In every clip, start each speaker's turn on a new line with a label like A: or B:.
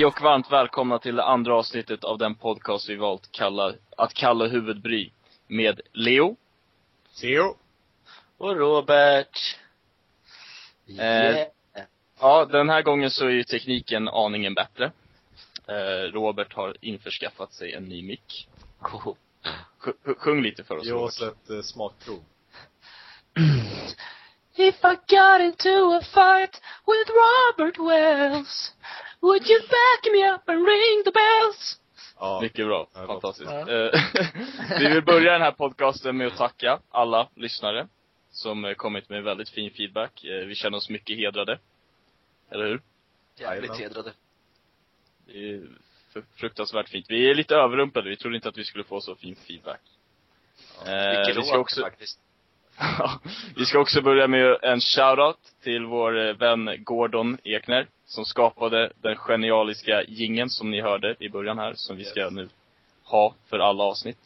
A: Hej och varmt välkomna till det andra avsnittet av den podcast vi valt kalla, att kalla huvudbry. Med Leo.
B: Theo.
C: Och Robert.
A: Eh, Ja, den här gången så är ju tekniken aningen bättre. Eh, Robert har införskaffat sig en ny mick.
C: Cool.
A: Sj- Sjung lite för oss
B: Ge
A: Robert.
B: oss ett eh, smakprov.
C: If I got into a fight with Robert Wells Would you back me up and ring the bells?
B: Ja.
A: Mycket bra.
B: Ja,
A: Fantastiskt.
C: låter-
A: Eh, vi vill börja den här podcasten med att tacka alla lyssnare som eh, kommit med väldigt fin feedback. Eh, Vi känner oss mycket hedrade. Eller hur?
C: Jävligt hedrade.
A: Det är fr- fruktansvärt fint. Vi är lite överrumplade. Vi trodde inte att vi skulle få så fin feedback. Eh,
C: Mycket
A: vi ska
C: låt
A: också,
C: faktiskt.
A: Vi ska också börja med en shoutout till vår eh, vän Gordon Ekner, som skapade den genialiska gingen som ni hörde i början här, som vi ska
B: Yes.
A: nu ha för alla avsnitt.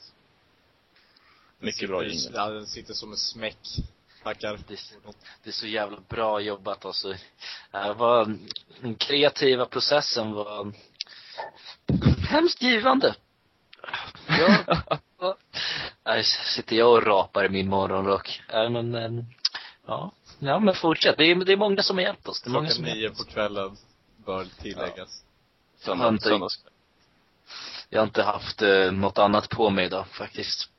A: Mycket bra jingel.
B: sitter- Ja, den sitter som en smäck. Tackar.
C: Det, det är så jävla bra jobbat alltså. Det var, den kreativa processen var hemskt givande. Ja. Nej, sitter jag och rapar i min morgonrock. Nej men, ja. Ja men fortsätt. Det är, det är många som har hjälpt oss. Det är många som
B: nio på kvällen bör tilläggas.
A: Söndag,
C: Hunting.
A: söndagskväll.
C: Jag har inte haft eh, något annat på mig idag faktiskt.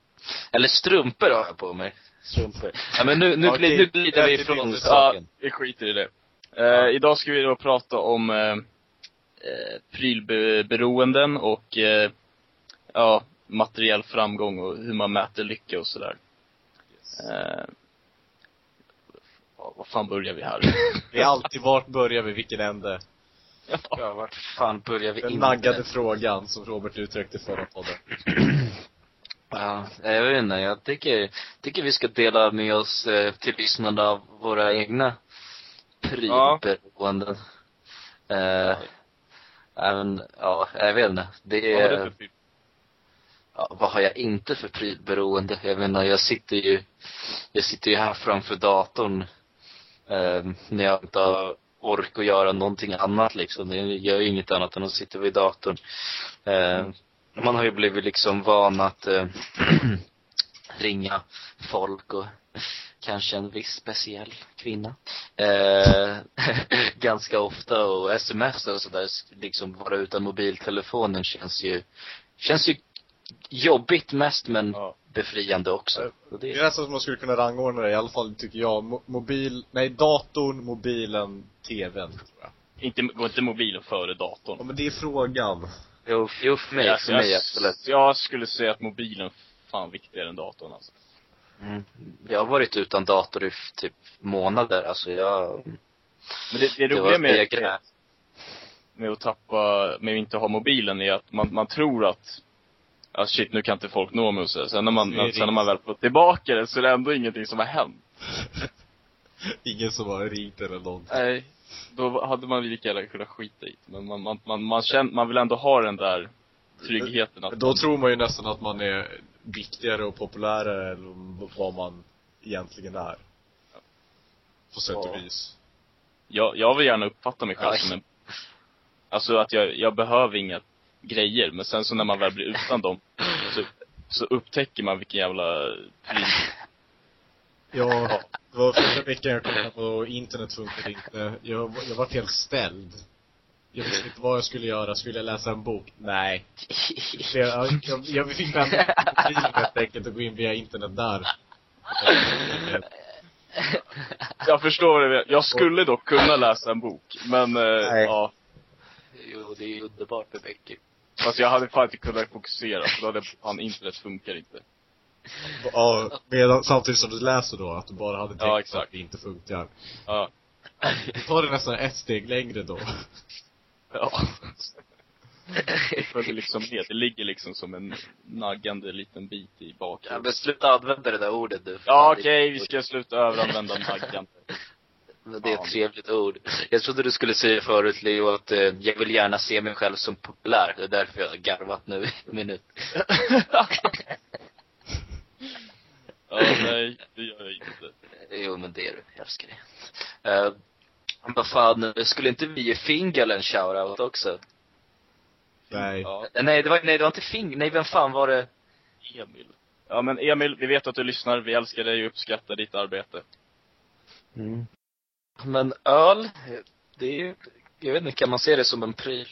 C: Eller strumpor har jag på mig. Strumpor. Ja men nu, nu, blir, nu glider vi ifrån
B: inte
A: Ja,
C: saken.
A: vi skiter i det. Eh,
B: Ja.
A: Idag ska vi då prata om eh, eh, prylberoenden och eh, ja, materiell framgång och hur man mäter lycka och sådär.
B: Yes.
A: Eh, ja, vad fan börjar vi här?
B: Det är alltid vart börjar vi, vilken ände?
C: Ja, vart fan börjar vi
B: Den
C: inte?
B: naggade frågan som Robert uttryckte förra podden.
C: Ja, jag vet inte. Jag tycker, tycker vi ska dela med oss eh, till lyssnarna av våra egna prylberoenden. Eh, även, ja, jag vet inte. Det
A: Vad har du
C: är,
A: för?
C: Ja, vad har jag inte för prylberoende? Jag menar jag sitter ju, jag sitter ju här framför datorn, eh, när jag inte har ork att göra någonting annat liksom. Jag gör ju inget annat än att sitta vid datorn. Eh, man har ju blivit liksom van att eh, ringa folk och kanske en viss speciell kvinna. Eh, ganska ofta och sms och sådär, liksom vara utan mobiltelefonen känns ju, känns ju jobbigt mest men
A: Ja.
C: befriande också.
B: Det är
C: det,
B: nästan som man skulle kunna rangordna det, i alla fall tycker jag. Mo- mobil, nej datorn, mobilen, tvn, tror jag.
A: Inte, går inte mobilen före datorn?
B: Ja men det är frågan.
C: jo, jo, för mig, för mig absolut.
A: jag skulle säga att mobilen fan viktigare än datorn alltså.
C: Mm. Jag har varit utan dator i typ månader, alltså jag,
A: Men det, det roliga med,
C: jag grät.
A: med att tappa, med att inte ha mobilen är att man, man tror att Ja shit, nu kan inte folk nå så. Sen när man, sen när man väl får tillbaka det så är det ändå ingenting som har hänt.
B: Ingen som har ringt eller någonting.
A: Nej. Då hade man lika gärna kunnat skita i det. Men man, man, man, man, känner, man vill ändå ha den där tryggheten att
B: Då
A: man,
B: tror man ju nästan att man är viktigare och populärare än vad man egentligen är. På sätt och
C: Ja.
B: vis.
A: jag, jag vill gärna uppfatta mig själv
C: Ja.
A: som en Alltså att jag, jag behöver inga grejer, men sen så när man väl blir utan dem så, så upptäcker man vilken jävla pryl
B: Ja, det var förra veckan jag kollade på internet funkade inte. Jag, jag var helt ställd. Jag visste inte vad jag skulle göra. Skulle jag läsa en bok? Nej. Jag, jag, jag fick vända på mobilen helt enkelt och gå in via internet där.
A: Jag förstår det. Jag skulle dock kunna läsa en bok, men eh,
B: Nej.
A: ja.
C: Jo, det är underbart med böcker.
A: Fast jag hade fan inte kunnat fokusera, för då hade fan internet funkar inte.
B: Ja, medan, samtidigt som du läser då, att du bara hade tänkt
A: Ja, exakt.
B: att det inte funkar.
A: Ja.
B: Tar det nästan ett steg längre då.
A: Ja. Det följer liksom med. Det ligger liksom som en naggande liten bit i
C: Ja,
A: bakgrunden.
C: men sluta använda det där ordet du.
A: Ja, okej, vi ska sluta överanvända naggande.
C: Det är
A: Ja.
C: ett trevligt ord. Jag trodde du skulle säga förut Leo att eh, jag vill gärna se mig själv som populär. Det är därför jag har garvat nu i en minut.
A: Ja, nej, det gör jag inte.
C: Jo men det är du, jag älskar det. Uh, vad fan, skulle inte vi ge Fingal en shoutout också?
B: Nej.
A: Ja,
C: Nej, det var, nej, det var inte Fing, nej vem fan var det?
A: Emil. Ja men Emil, vi vet att du lyssnar. Vi älskar dig och uppskattar ditt arbete.
C: Mm. Men öl, det är ju, jag vet inte, kan man se det som en pryl?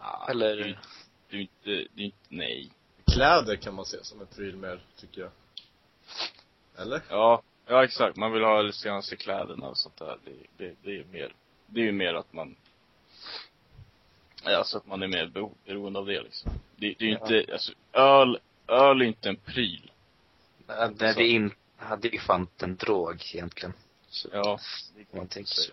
A: Ja,
C: Eller?
A: Det är det är inte, det är inte, nej.
B: Kläder kan man se som en pryl mer, tycker jag. Eller?
A: Ja, ja exakt. Man vill ha de senaste kläderna och sånt där. Det, det, det är ju mer, det är ju mer att man Ja, alltså att man är mer bero- beroende av det liksom. Det, det är ju
C: Ja.
A: inte, alltså öl, öl är inte en pryl.
C: Nej, det är in, hade ju fan en drog egentligen. Så,
A: Ja.
C: man tänker så.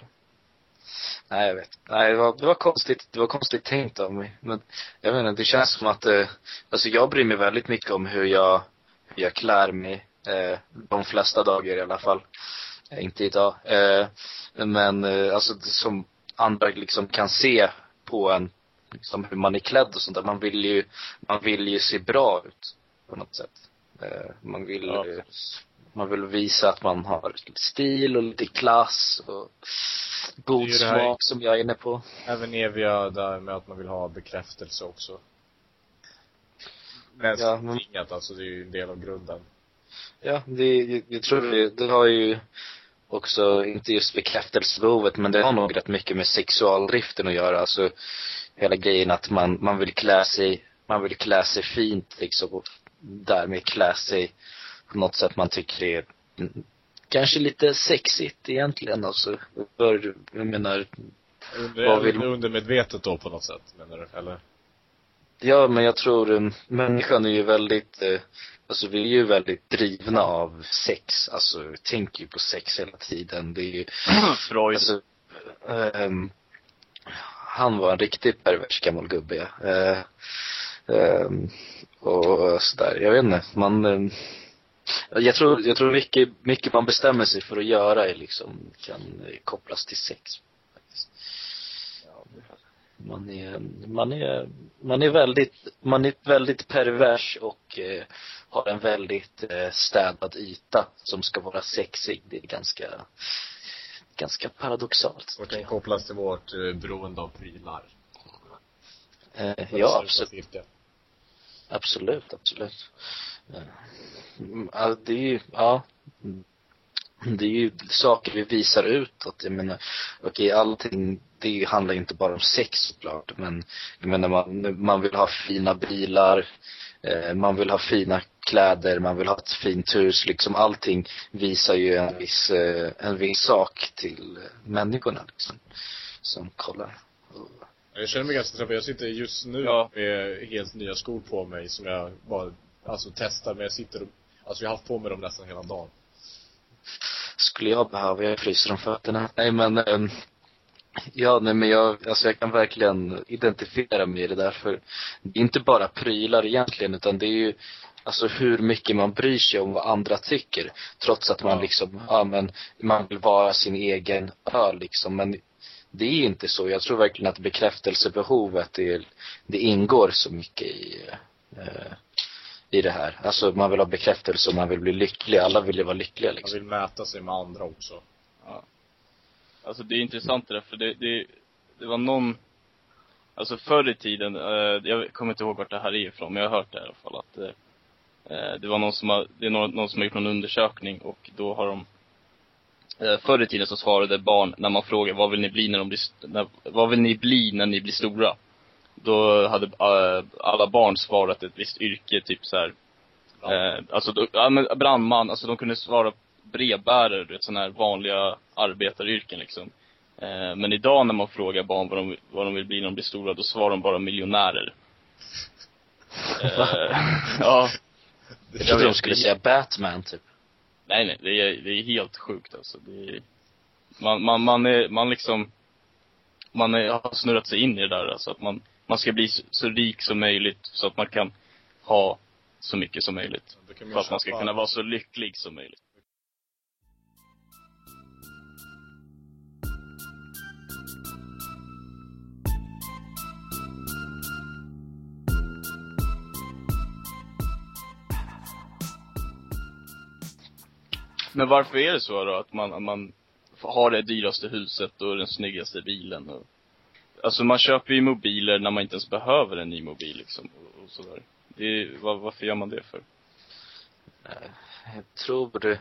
C: Nej, jag vet. Nej, det var, det var konstigt, det var konstigt tänkt av mig. Men jag vet inte, det känns som att, eh, alltså jag bryr mig väldigt mycket om hur jag, hur jag klär mig. Eh, de flesta dagar i alla fall. Eh, inte idag. Eh, men eh, alltså som andra liksom kan se på en, liksom hur man är klädd och sånt där. Man vill ju, man vill ju se bra ut på något sätt. Eh, man vill,
A: Ja.
C: Man vill visa att man har lite stil och lite klass och god smak som jag är inne på.
B: Även eviga där med att man vill ha bekräftelse också. Men
C: Ja,
B: inget, alltså det är ju en del av grunden.
C: Ja, det, jag, jag tror det, det har ju också, inte just bekräftelsebehovet, men det har nog rätt mycket med sexualdriften att göra. Alltså hela grejen att man, man vill klä sig, man vill klä sig fint liksom och därmed klä sig på något sätt man tycker är kanske lite sexigt egentligen alltså. För, jag menar,
B: Under,
C: Vad vill-
B: Undermedvetet då på något sätt, menar du? Eller?
C: Ja, men jag tror um, människan är ju väldigt, eh, alltså vi är ju väldigt drivna av sex. Alltså vi tänker ju på sex hela tiden. Det är ju,
A: Freud.
C: alltså, ehm, han var en riktigt pervers gammal gubbe. Eh, ehm, och sådär, jag vet inte, man ehm, jag tror, jag tror mycket, mycket man bestämmer sig för att göra är liksom, kan kopplas till sex. faktiskt. Man är, man är, man är väldigt, man är väldigt pervers och eh, har en väldigt eh, städad yta som ska vara sexig. Det är ganska, ganska paradoxalt.
B: Och kan kopplas till vårt eh, beroende av prylar.
C: Eh, ja, absolut. Absolut, absolut. Ja, det är ju, ja. Det är ju saker vi visar utåt. Jag menar, okej allting, det handlar inte bara om sex såklart. Men jag menar man, man vill ha fina bilar, eh, man vill ha fina kläder, man vill ha ett fint hus. Liksom allting visar ju en viss, eh, en viss sak till människorna liksom. Som kollar.
B: Jag känner mig ganska träffad. Jag sitter just nu
A: Ja.
B: med helt nya skor på mig som jag bara, alltså testar. Men jag sitter och, alltså jag har haft på mig dem nästan hela dagen.
C: skulle jag behöva, jag fryser om fötterna. Nej men, ehm, ja nej men jag, alltså jag kan verkligen identifiera mig i det där för det är inte bara prylar egentligen utan det är ju Alltså hur mycket man bryr sig om vad andra tycker. Trots att man liksom, ja men, man vill vara sin egen öl liksom. Men det är inte så. Jag tror verkligen att bekräftelsebehovet, det, det ingår så mycket i, eh, i det här. Alltså man vill ha bekräftelse och man vill bli lycklig. Alla vill ju vara lyckliga
B: Man
C: liksom.
B: vill mäta sig med andra också.
A: Ja. Alltså det är intressant det där, för det, det, det var någon, alltså förr i tiden, eh, jag kommer inte ihåg vart det här är ifrån, men jag har hört det i alla fall att eh, eh, det var någon som har, det är någon, någon som har gjort någon undersökning och då har de eh, Förr i tiden så svarade barn när man frågar vad vill ni bli när de blir, när, vad vill ni bli när ni blir stora? Då hade eh, alla barn svarat ett visst yrke, typ så här. Eh, alltså, då, ja, men brandman, alltså de kunde svara brevbärare, du vet sådana här vanliga arbetaryrken liksom. Eh, men idag när man frågar barn vad de, vad de vill bli när de blir stora, då svarar de bara miljonärer. Eh, ja.
C: Jag trodde de skulle säga Batman typ.
A: Nej nej, det är, det är helt sjukt alltså. Det är, man, man, man är, man liksom, man är, har snurrat sig in i det där alltså. Att man, man ska bli så, så rik som möjligt så att man kan ha så mycket som möjligt. För att man ska kunna vara så lycklig som möjligt. Men varför är det så då? Att man, man har det dyraste huset och den snyggaste bilen och alltså man köper ju mobiler när man inte ens behöver en ny mobil liksom, och, och sådär. Det är, var, varför gör man det för?
C: Eh, jag tror, jag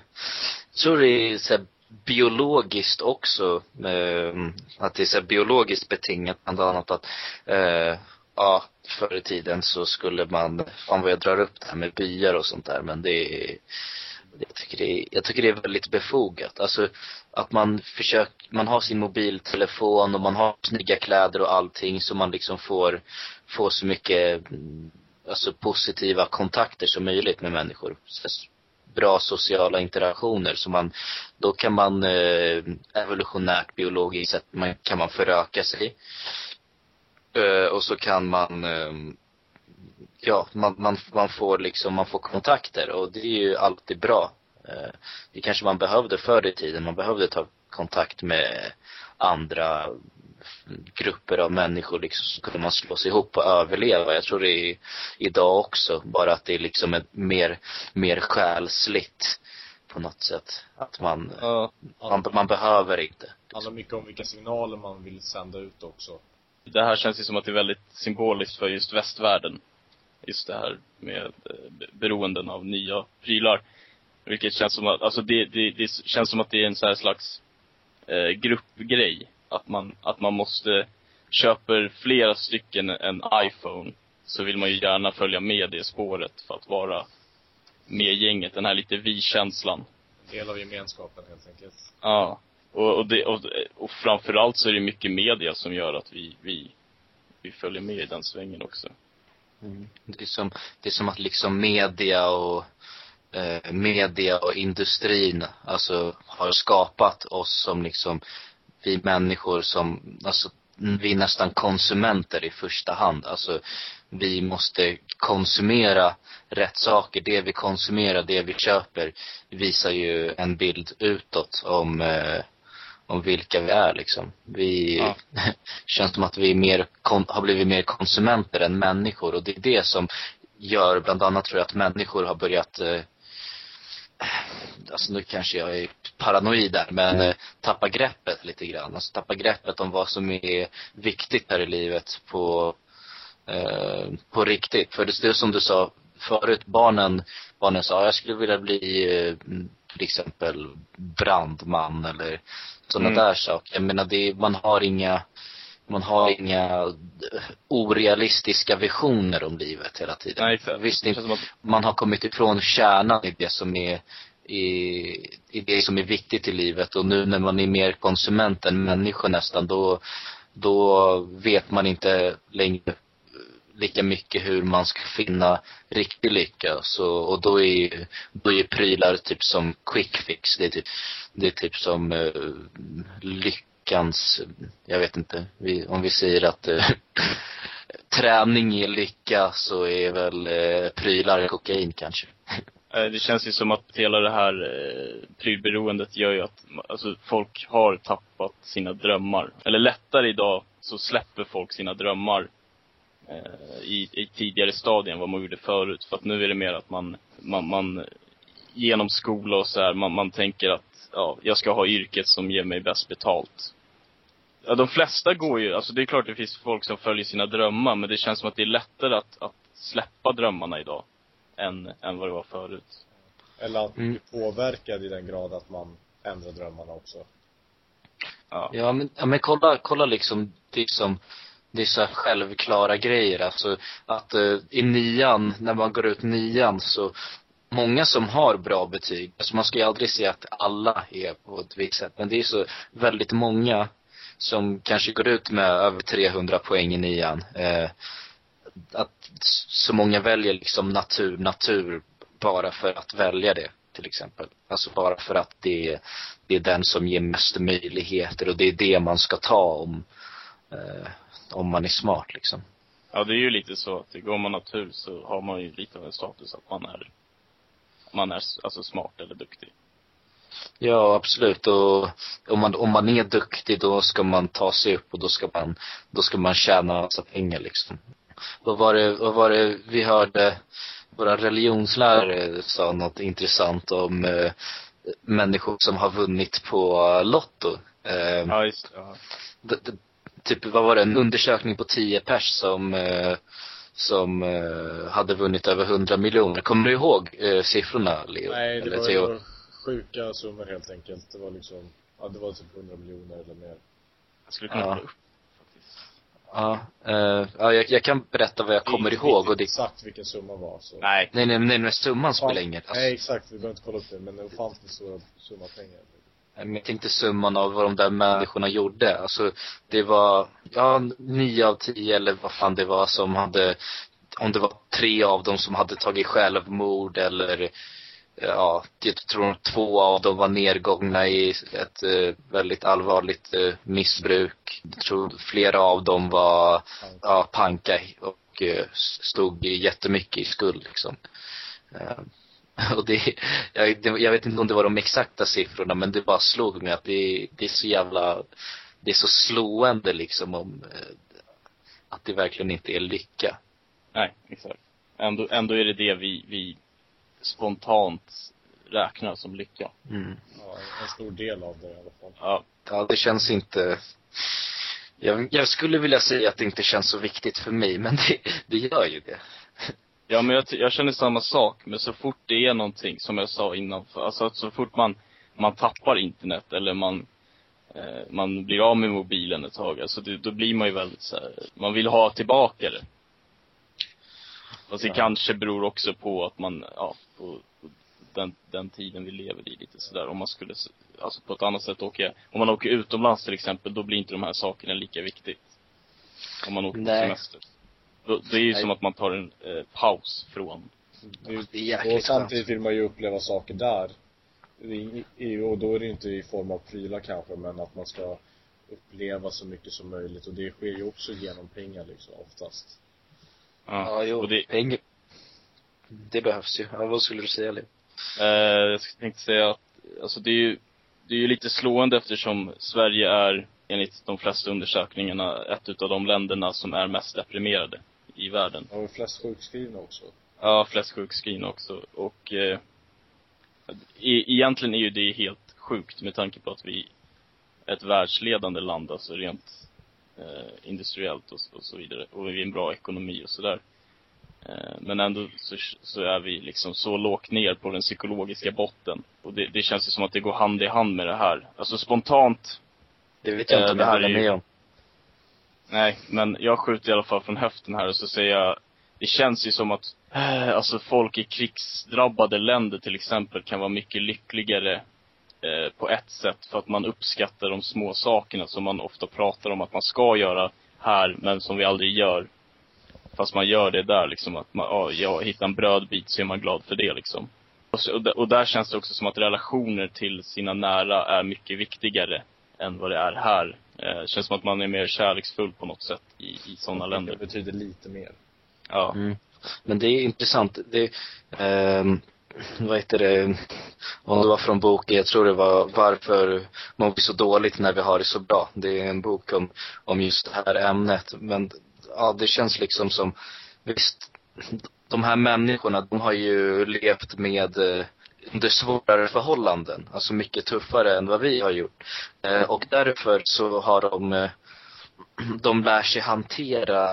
C: tror det är så här biologiskt också, eh, att det är så här biologiskt betingat bland annat att, eh, ja, förr i tiden så skulle man, fan vad jag drar upp det här med byar och sånt där, men det är, jag tycker det är, jag tycker det är väldigt befogat. Alltså att man försöker, man har sin mobiltelefon och man har snygga kläder och allting så man liksom får, får så mycket, mm, alltså positiva kontakter som möjligt med människor. Så bra sociala interaktioner så man, då kan man eh, evolutionärt biologiskt sett man, kan man föröka sig. Eh, och så kan man eh, ja, man, man, man får liksom, man får kontakter och det är ju alltid bra. Eh, det kanske man behövde förr i tiden. Man behövde ta kontakt med andra grupper av människor liksom, så kunde man slå sig ihop och överleva. Jag tror det är idag också, bara att det är liksom ett mer, mer själsligt på något sätt. Att man,
A: Ja.
C: man, man behöver inte.
B: Det handlar mycket om vilka signaler man vill sända ut också.
A: Det här känns ju som att det är väldigt symboliskt för just västvärlden. Just det här med eh, be- beroenden av nya prylar. Vilket känns som att, alltså det, det, det känns som att det är en så här slags eh, gruppgrej. Att man, att man måste, köper flera stycken en iPhone, så vill man ju gärna följa med det spåret för att vara med gänget. Den här lite vi-känslan.
B: En del av gemenskapen helt enkelt.
A: Ja. Och, och, det, och, och framförallt så är det mycket media som gör att vi, vi, vi följer med i den svängen också.
C: Mm. Det är som, det är som att liksom media och eh, media och industrin alltså har skapat oss som liksom vi människor som, alltså vi är nästan konsumenter i första hand. Alltså vi måste konsumera rätt saker. Det vi konsumerar, det vi köper visar ju en bild utåt om eh, om vilka vi är liksom. Vi,
A: Ja.
C: känns som att vi är mer, kon, har blivit mer konsumenter än människor och det är det som gör bland annat tror jag att människor har börjat eh, Alltså nu kanske jag är paranoid där men eh, tappa greppet lite grann. Alltså tappa greppet om vad som är viktigt här i livet på eh, på riktigt. För det är som du sa förut, barnen, barnen sa jag skulle vilja bli eh, till exempel brandman eller sådana
A: Mm.
C: där saker. Jag menar det, man har inga man har inga orealistiska visioner om livet hela tiden.
A: Nej, för,
C: Visst,
A: det att,
C: man har kommit ifrån kärnan i det som är i, i det som är viktigt i livet och nu när man är mer konsument än människa nästan då, då vet man inte längre lika mycket hur man ska finna riktig lycka. Så, och då är ju, då är ju prylar typ som quick fix. Det är typ, det är typ som eh, lyckans, jag vet inte, vi, om vi säger att eh, träning är lycka så är väl eh, prylar kokain kanske.
A: Eh, det känns ju som att hela det här eh, prylberoendet gör ju att, alltså folk har tappat sina drömmar. Eller lättare idag så släpper folk sina drömmar i, i tidigare stadier än vad man gjorde förut. För att nu är det mer att man, man, man genom skola och så här, man, man tänker att ja, jag ska ha yrket som ger mig bäst betalt. Ja, de flesta går ju, alltså det är klart det finns folk som följer sina drömmar, men det känns som att det är lättare att, att släppa drömmarna idag än, än vad det var förut.
B: Eller att
C: Mm.
B: bli påverkad i den grad att man ändrar drömmarna också.
A: Ja.
C: Ja men, ja, men kolla, kolla liksom, det är som, det är så här självklara grejer. Alltså att eh, i nian, när man går ut nian så, många som har bra betyg, alltså man ska ju aldrig säga att alla är på ett visst sätt, men det är så väldigt många som kanske går ut med över 300 poäng i nian. Eh, att så många väljer liksom natur, natur bara för att välja det till exempel. Alltså bara för att det, det är den som ger mest möjligheter och det är det man ska ta om, eh, om man är smart liksom.
A: Ja, det är ju lite så att går man natur så har man ju lite av en status att man är, man är alltså smart eller duktig.
C: Ja, absolut. Och om man, om man är duktig då ska man ta sig upp och då ska man, då ska man tjäna massa pengar liksom. Vad var det, vad var det vi hörde, våra religionslärare sa något intressant om eh, människor som har vunnit på Lotto. Eh,
A: Ja, just ja.
C: Typ, vad var det, en undersökning på 10 pers som, eh, som eh, hade vunnit över 100 miljoner. Kommer du ihåg eh, siffrorna, Leo?
B: Nej, det
C: Eller
B: var
C: Theo?
B: ju sjuka summor helt enkelt. Det var liksom, ja det var typ 100 miljoner eller mer.
A: Jag skulle kunna
C: Ja.
A: kolla upp faktiskt.
C: Ja, eh, ja jag, jag kan berätta vad jag kommer
B: Inte-
C: ihåg
B: inte
C: och det,
B: exakt vilken summa var så.
A: Nej.
C: nej, nej, nej, men summan spelar ingen alltså,
B: Nej, exakt. Vi behöver inte kolla upp det, men en ofantligt stor summa pengar.
C: Men jag tänkte summan av vad de där människorna gjorde. Alltså, det var, ja, nio av tio eller vad fan det var som hade, om det var tre av dem som hade tagit självmord eller, ja, jag tror två av dem var nedgångna i ett eh, väldigt allvarligt eh, missbruk. Jag tror flera av dem var, ja, panka och eh, stod jättemycket i skuld liksom. Eh, Och det, jag, det, jag vet inte om det var de exakta siffrorna men det bara slog mig att det, det är så jävla, det är så slående liksom om eh, att det verkligen inte är lycka.
A: Nej, exakt. Ändå, ändå är det det vi, vi spontant räknar som lycka.
C: Mm.
B: Ja, en stor del av det i alla fall.
A: Ja.
C: Ja, det känns inte jag, jag skulle vilja säga att det inte känns så viktigt för mig, men det, det gör ju det.
A: Ja men jag, jag känner samma sak, men så fort det är någonting, som jag sa innan, alltså att så fort man, man tappar internet eller man, eh, man blir av med mobilen ett tag, alltså det, då blir man ju väldigt så här, man vill ha tillbaka det. Fast det
B: Ja.
A: kanske beror också på att man, ja, på, på den, den tiden vi lever i lite sådär. Om man skulle, alltså på ett annat sätt åka, om man åker utomlands till exempel, då blir inte de här sakerna lika viktigt. Om man åker på
C: Nej.
A: semester. Då, det är ju
C: Nej.
A: som att man tar en eh, paus från
C: jäkligt
B: och samtidigt vill man ju uppleva saker där. I, i, och då är det inte i form av prylar kanske, men att man ska uppleva så mycket som möjligt. Och det sker ju också genom pengar liksom, oftast.
C: Ja, jo.
A: Och det,
C: Pengar. Det behövs ju. Ja, vad skulle du säga, Leo?
A: eh, jag tänkte säga att, alltså det är ju, det är ju lite slående eftersom Sverige är, enligt de flesta undersökningarna, ett utav de länderna som är mest deprimerade i världen.
B: Och flest sjukskrivna också.
A: Ja, flest sjukskrivna också. Och eh, e- egentligen är ju det helt sjukt med tanke på att vi är ett världsledande land, alltså rent eh, industriellt och, och så vidare. Och vi är en bra ekonomi och sådär. Eh, men ändå så, så är vi liksom så lågt ner på den psykologiska botten. Och det, det känns ju som att det går hand i hand med det här. Alltså spontant
C: Det vet jag
A: Eh,
C: inte om
A: det
C: jag håller med om.
A: Nej, men jag skjuter i alla fall från höften här och så säger jag, det känns ju som att, äh, alltså folk i krigsdrabbade länder till exempel kan vara mycket lyckligare eh, på ett sätt för att man uppskattar de små sakerna som man ofta pratar om att man ska göra här, men som vi aldrig gör. Fast man gör det där liksom, att man, ja, jag hittar en brödbit så är man glad för det liksom. Och, så, och, och där känns det också som att relationer till sina nära är mycket viktigare än vad det är här. Eh, det känns som att man är mer kärleksfull på något sätt i, i sådana länder.
B: Det betyder lite mer.
A: Ja.
C: Mm. Men det är intressant. Det, ehm, vad heter det, om det var från boken, jag tror det var Varför mår vi så dåligt när vi har det så bra. Det är en bok om, om just det här ämnet. Men ja, det känns liksom som, visst, de här människorna, de har ju levt med eh, under svårare förhållanden, alltså mycket tuffare än vad vi har gjort. Eh, och därför så har de, eh, de lär sig hantera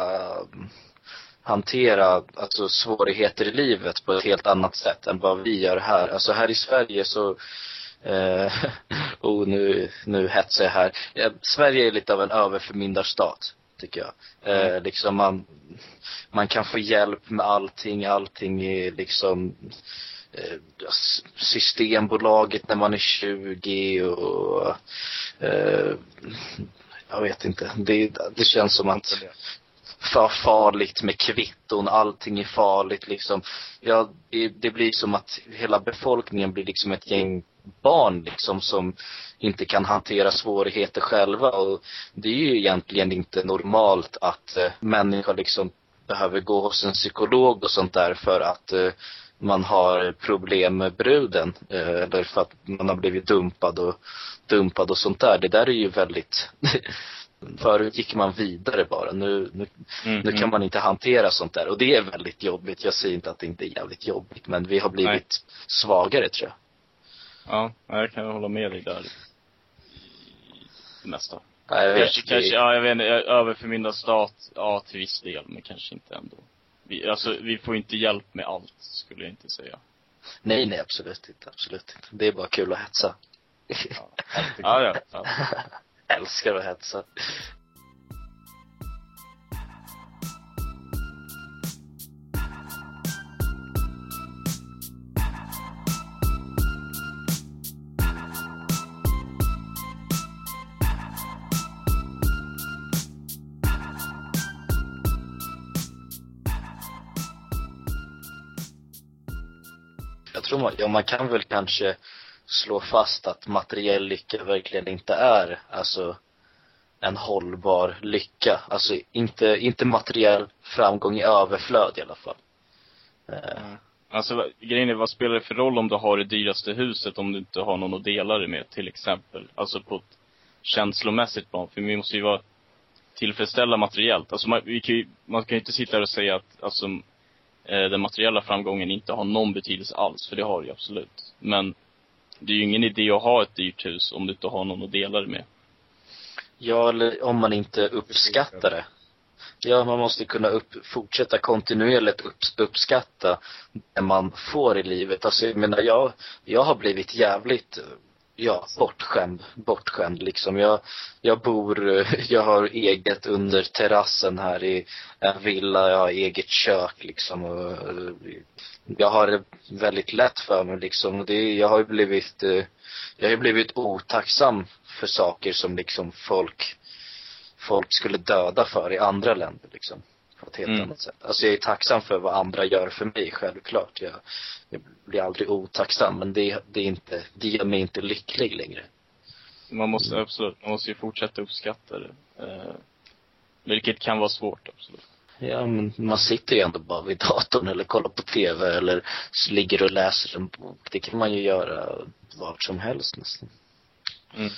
C: hantera alltså svårigheter i livet på ett helt annat sätt än vad vi gör här. Alltså här i Sverige så eh, oh, nu, nu hetsar jag här. Eh, Sverige är lite av en överförmyndarstat, tycker jag. Eh, liksom man, man kan få hjälp med allting, allting är liksom Eh, systembolaget när man är 20 och eh, jag vet inte. Det, det känns som att för farligt med kvitton, allting är farligt liksom. Ja, det, det blir som att hela befolkningen blir liksom ett gäng barn liksom som inte kan hantera svårigheter själva och det är ju egentligen inte normalt att eh, människor liksom behöver gå hos en psykolog och sånt där för att eh, man har problem med bruden eh, eller för att man har blivit dumpad och dumpad och sånt där. Det där är ju väldigt Förut gick man vidare bara. Nu, nu,
A: Mm,
C: nu kan man inte hantera sånt där. Och det är väldigt jobbigt. Jag säger inte att det inte är jävligt jobbigt. Men vi har blivit
A: Nej.
C: svagare tror jag.
A: Ja, jag kan hålla med dig där.
C: Ja, jag vet.
A: Kanske,
C: det-
A: kanske, ja jag vet inte, överförmyndarstat, ja till viss del, men kanske inte ändå. Vi, alltså, vi får inte hjälp med allt, skulle jag inte säga.
C: Nej, nej, absolut inte. Absolut inte. Det är bara kul att hetsa.
B: Ja,
A: ja. ja.
C: Älskar att hetsa. Det. Och man, kan väl kanske slå fast att materiell lycka verkligen inte är, alltså en hållbar lycka. Alltså inte, inte materiell framgång i överflöd i alla fall. Eh,
A: mm. Alltså grejen är, vad spelar det för roll om du har det dyraste huset om du inte har någon att dela det med, till exempel? Alltså på ett känslomässigt plan, för vi måste ju vara tillfredsställa materiellt. Alltså man, vi kan ju, man kan ju inte sitta här och säga att, alltså, eh, den materiella framgången inte har någon betydelse alls, för det har det ju absolut. Men det är ju ingen idé att ha ett dyrt hus om du inte har någon att dela det med.
C: Ja, eller om man inte uppskattar det. Ja, man måste kunna upp, fortsätta kontinuerligt upp, uppskatta det man får i livet. Alltså jag menar, jag, jag har blivit jävligt, eh, ja, bortskämd, bortskämd liksom. Jag, jag bor, jag har eget under terrassen här i en villa, jag har eget kök liksom och eh, jag har det väldigt lätt för mig liksom. Det, jag har ju blivit, eh, jag har ju blivit otacksam för saker som liksom folk folk skulle döda för i andra länder liksom. På ett helt
A: Mm.
C: annat sätt. Alltså jag är tacksam för vad andra gör för mig, självklart. Jag, jag blir aldrig otacksam, men det, det är inte, det gör mig inte lycklig längre.
A: Man måste absolut, man måste ju fortsätta uppskatta det. Eh, vilket kan vara svårt, absolut.
C: Ja, men man sitter ju ändå bara vid datorn eller kollar på TV eller ligger och läser en bok. Det kan man ju göra vart som helst nästan.
A: Mm.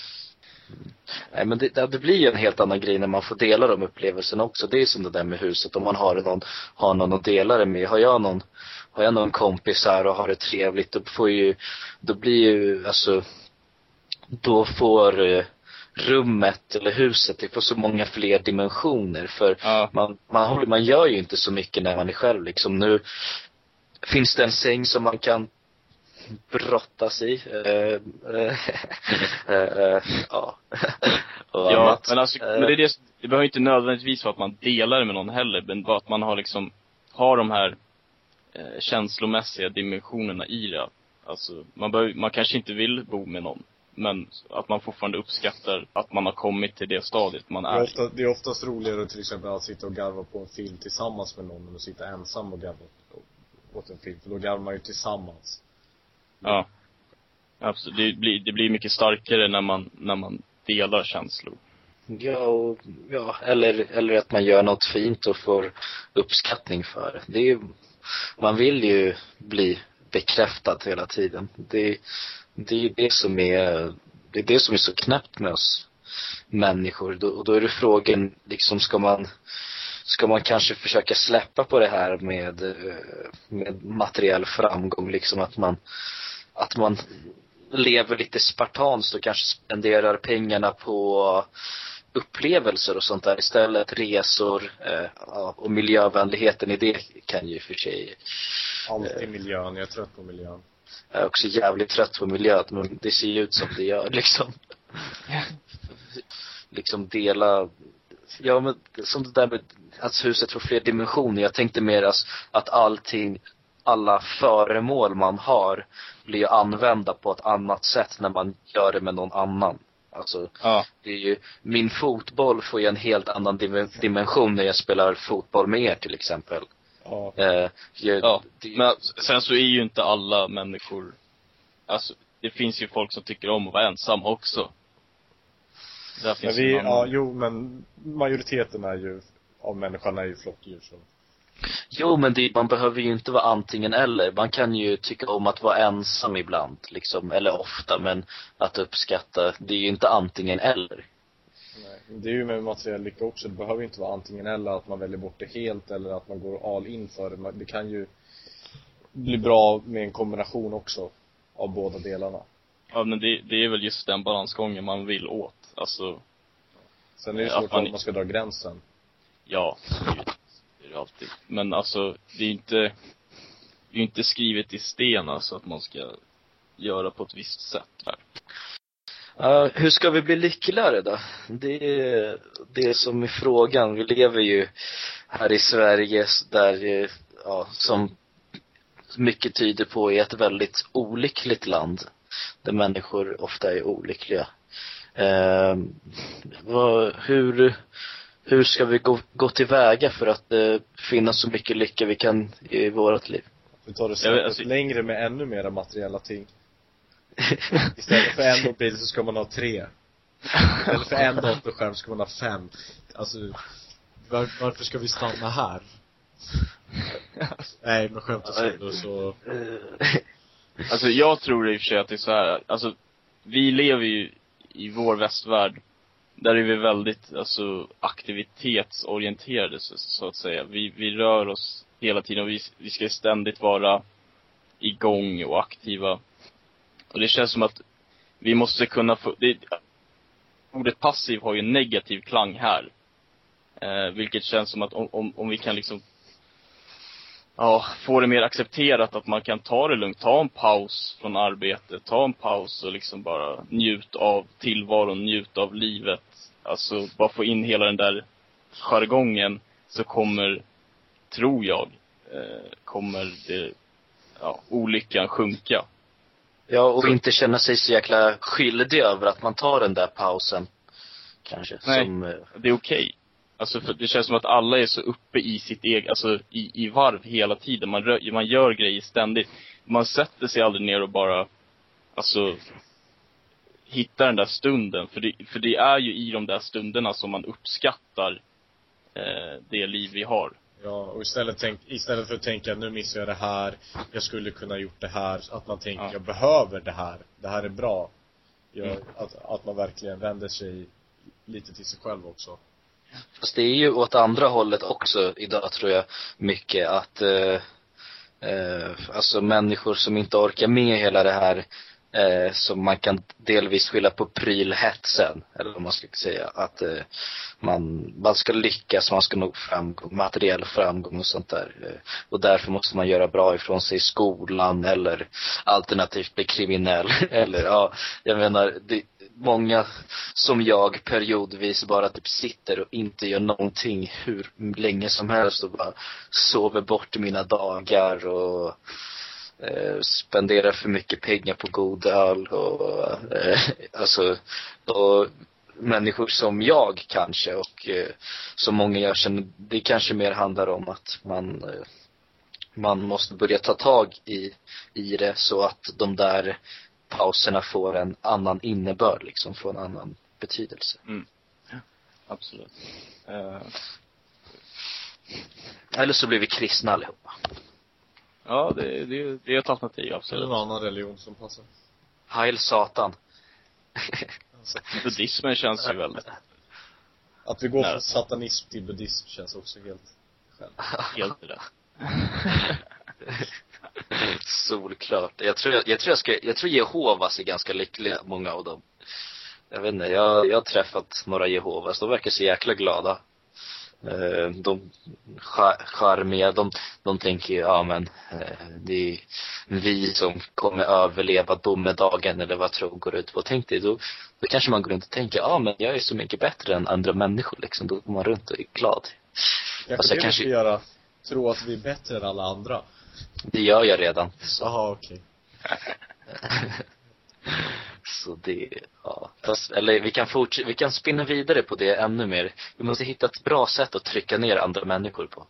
C: Nej men det, det blir ju en helt annan grej när man får dela de upplevelserna också. Det är som det där med huset, om man har någon, har någon att dela det med. Har jag någon, har jag någon kompis här och har det trevligt, då får ju, då blir ju, alltså, då får eh, rummet eller huset, det får så många fler dimensioner. För
A: Ja.
C: man, man, håller- man gör ju inte så mycket när man är själv liksom. Nu finns det en säng som man kan brottas i. Eh, eh, eh, ja. Och
A: Ja, men alltså, men det är det, det behöver inte nödvändigtvis vara att man delar det med någon heller, men bara att man har liksom, har de här eh, känslomässiga dimensionerna i det. Alltså, man behöver, man kanske inte vill bo med någon, men att man fortfarande uppskattar att man har kommit till det stadiet man
B: Det är,
A: är.
B: ofta, det är oftast roligare till exempel att sitta och garva på en film tillsammans med någon än att sitta ensam och garva åt en film. För då garvar man ju tillsammans.
A: Ja. Absolut. Det blir, det blir mycket starkare när man, när man delar känslor.
C: Ja, och, ja eller, eller att man gör något fint och får uppskattning för det. Det är ju, man vill ju bli bekräftad hela tiden. Det, det är ju det som är, det är det som är så knäppt med oss människor. Då, och då är det frågan, liksom ska man, ska man kanske försöka släppa på det här med, eh, med materiell framgång, liksom att man, att man lever lite spartanskt och kanske spenderar pengarna på upplevelser och sånt där istället. Resor eh, och miljövänligheten i det kan ju för sig
B: Alltid miljön. Jag är trött på miljön.
C: jag är också jävligt trött på miljön, men det ser ju ut som det gör liksom. liksom dela, ja men som det där med att huset får fler dimensioner. Jag tänkte mer att, att allting, alla föremål man har blir ju använda på ett annat sätt när man gör det med någon annan. Alltså,
A: Ja.
C: det är ju, min fotboll får ju en helt annan dim- dimension när jag spelar fotboll med er till exempel.
B: Ja.
C: Eh, jag,
A: Ja.
C: det,
A: Men sen så är ju inte alla människor, alltså, det finns ju folk som tycker om att vara ensamma också. Där
B: Men
A: finns
B: vi,
A: ju en
B: ja, jo men majoriteten är ju, av människan är ju flockdjur så.
C: Jo, men det, man behöver ju inte vara antingen eller. Man kan ju tycka om att vara ensam ibland, liksom, eller ofta, men att uppskatta, det är ju inte antingen eller.
B: Nej. Det är ju med materiell lycka också. Det behöver ju inte vara antingen eller, att man väljer bort det helt eller att man går all in för det. Man- Det kan ju bli bra med en kombination också av båda delarna.
A: Ja men det, det är väl just den balansgången man vill åt. Alltså,
B: Sen är det
A: Att
B: svårt
A: man-
B: var man ska dra gränsen.
A: Ja, ju alltid. Men alltså, det är inte, det är ju inte skrivet i sten alltså att man ska göra på ett visst sätt här.
C: Uh, hur ska vi bli lyckligare då? Det är det som är frågan. Vi lever ju här i Sverige där, ja, som mycket tyder på är ett väldigt olyckligt land. Där människor ofta är olyckliga. Uh, vad, hur, hur ska vi gå, gå tillväga för att eh, finna så mycket lycka vi kan i vårt liv?
B: Vi tar det snäppet
A: alltså-
B: längre med ännu mera materiella ting. Istället för en mobil så ska man ha tre. Istället för en datorskärm ska man ha fem. Alltså, var, varför ska vi stanna här? Nej, men skämt åsido så,
A: Alltså jag tror i och för sig att det är så här, alltså vi lever ju i vår västvärld, där är vi väldigt, alltså aktivitetsorienterade så, så att säga. Vi, vi rör oss hela tiden och vi, vi ska ständigt vara igång och aktiva. Och det känns som att vi måste kunna få, det, ordet passiv har ju en negativ klang här. Eh, vilket känns som att om, om, om vi kan liksom ja, få det mer accepterat att man kan ta det lugnt, ta en paus från arbetet, ta en paus och liksom bara njut av tillvaron, njut av livet. Alltså bara få in hela den där jargongen så kommer, tror jag, eh, kommer det, ja, olyckan sjunka.
C: Ja, och inte känna sig så jäkla skyldig över att man tar den där pausen. Kanske.
A: Nej.
C: Som, eh,
A: Det är okej. Alltså för det känns som att alla är så uppe i sitt eget, alltså i, i varv hela tiden. Man, rö, man gör grejer ständigt. Man sätter sig aldrig ner och bara, alltså, hitta den där stunden. För det, för det är ju i de där stunderna som man uppskattar eh, det liv vi har.
B: ja, och istället tänk, istället för att tänka nu missar jag det här, jag skulle kunna gjort det här, att man tänker
A: Ja.
B: jag behöver det här, det här är bra. Jag,
A: Mm.
B: att, att man verkligen vänder sig lite till sig själv också.
C: Fast det är ju åt andra hållet också idag tror jag mycket att eh, eh, alltså människor som inte orkar med hela det här eh, som man kan delvis skylla på prylhetsen, eller vad man ska säga. Att eh, man, man ska lyckas, man ska nå framgång, materiell framgång och sånt där. Eh, och därför måste man göra bra ifrån sig i skolan eller alternativt bli kriminell. eller ja, jag menar, det, många som jag periodvis bara typ sitter och inte gör någonting hur länge som helst och bara sover bort mina dagar och eh, spenderar för mycket pengar på god öl och eh, alltså och människor som jag kanske och eh, som många jag känner, det kanske mer handlar om att man eh, man måste börja ta tag i, i det så att de där pauserna får en annan innebörd liksom, får en annan betydelse.
A: Absolut. Eh,
C: Eller så blir vi kristna allihopa.
A: ja, det, det, det är ett alternativ,
B: Eller
A: absolut.
B: någon annan religion som passar.
C: Heil Satan.
B: Alltså,
A: Buddhismen känns ju väldigt,
B: att vi går
A: Nej.
B: från satanism till buddhism känns också helt själv.
A: helt rätt.
C: Solklart. Jag tror jag, jag tror jag ska, jag tror Jehovas är ganska lyckliga, många av dem. Jag vet inte, jag, jag har träffat några Jehovas, de verkar så jäkla glada. Eh, De cha- charmiga, de, de tänker ju, ja men, eh, det är vi som kommer överleva domedagen eller vad tro går ut på. Tänk dig, då, då kanske man går runt och tänker, ja men jag är så mycket bättre än andra människor liksom. Då går man runt och är glad. Fast
B: det
C: jag kanske-
B: göra, tro att vi är bättre än alla andra.
C: Det gör jag redan.
B: Jaha, okej.
C: Så det, ja. Fast, eller vi kan fortsätta, vi kan spinna vidare på det ännu mer. Vi måste hitta ett bra sätt att trycka ner andra människor på.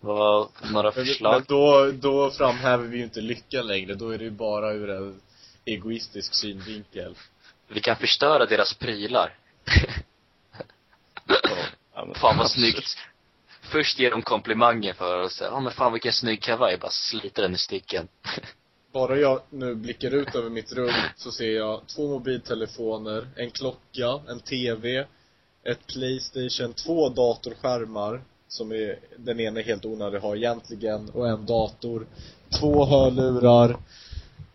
C: Vad, några
B: Men, men
C: förslag?
B: då, då framhäver vi ju inte lycka längre, då är det ju bara ur en egoistisk synvinkel.
C: Vi kan förstöra deras prylar.
A: Ja, men-
C: Fan vad snyggt. Först ger de komplimanger för och säger, ja men fan vilken snygg kavaj, bara sliter den i stycken.
B: Bara jag nu blickar ut över mitt rum så ser jag två mobiltelefoner, en klocka, en TV, ett Playstation, två datorskärmar som är, den ena är helt onödig att ha egentligen, och en dator, två hörlurar,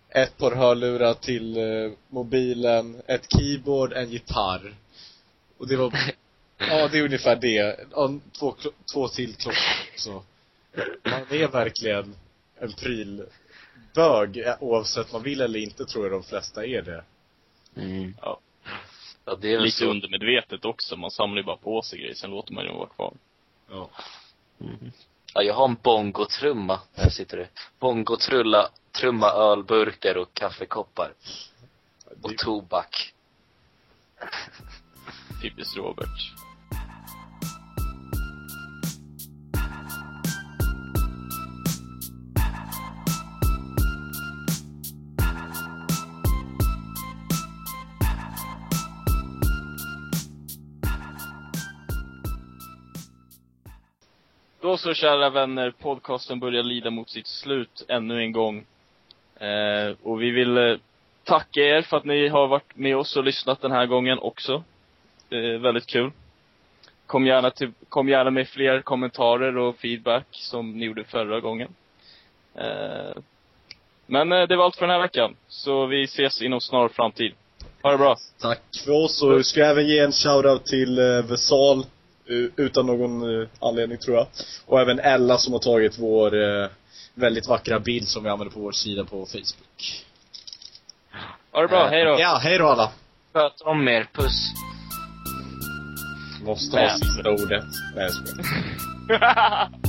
B: ett par hörlurar till eh, mobilen, ett keyboard, en gitarr. Och det var, ja det är ungefär det. Två, två till klockor så. Man är verkligen en prylbög, eh, oavsett man vill eller inte tror jag de flesta är det.
C: Mm.
A: Ja.
C: Ja, det är
A: Lite
C: så.
A: undermedvetet också. Man samlar ju bara på sig grejer, sen låter man ju vara kvar.
B: Ja.
C: Mm. Ja, jag har en bongotrumma. Här sitter det. Bongotrulla, trumma ölburkar och kaffekoppar. Och
B: Det,
C: tobak.
A: Typiskt Robert. Då så kära vänner, podcasten börjar lida mot sitt slut ännu en gång. Eh, och vi vill eh, tacka er för att ni har varit med oss och lyssnat den här gången också. Eh, väldigt kul. Kom gärna, till, kom gärna med fler kommentarer och feedback som ni gjorde förra gången. Eh, men eh, det var allt för den här veckan. Så vi ses inom snar framtid. Ha det bra.
D: Tack för oss och vi ska även ge en shoutout till eh, Vesal utan någon eh, anledning tror jag. Och även Ella som har tagit vår eh,
B: väldigt vackra bild som vi använder på vår sida på Facebook.
A: Ha det bra, hej då.
B: Ja, hej då alla!
C: Sköt om er. Puss.
D: måste ha sista ordet. Nej jag skojar.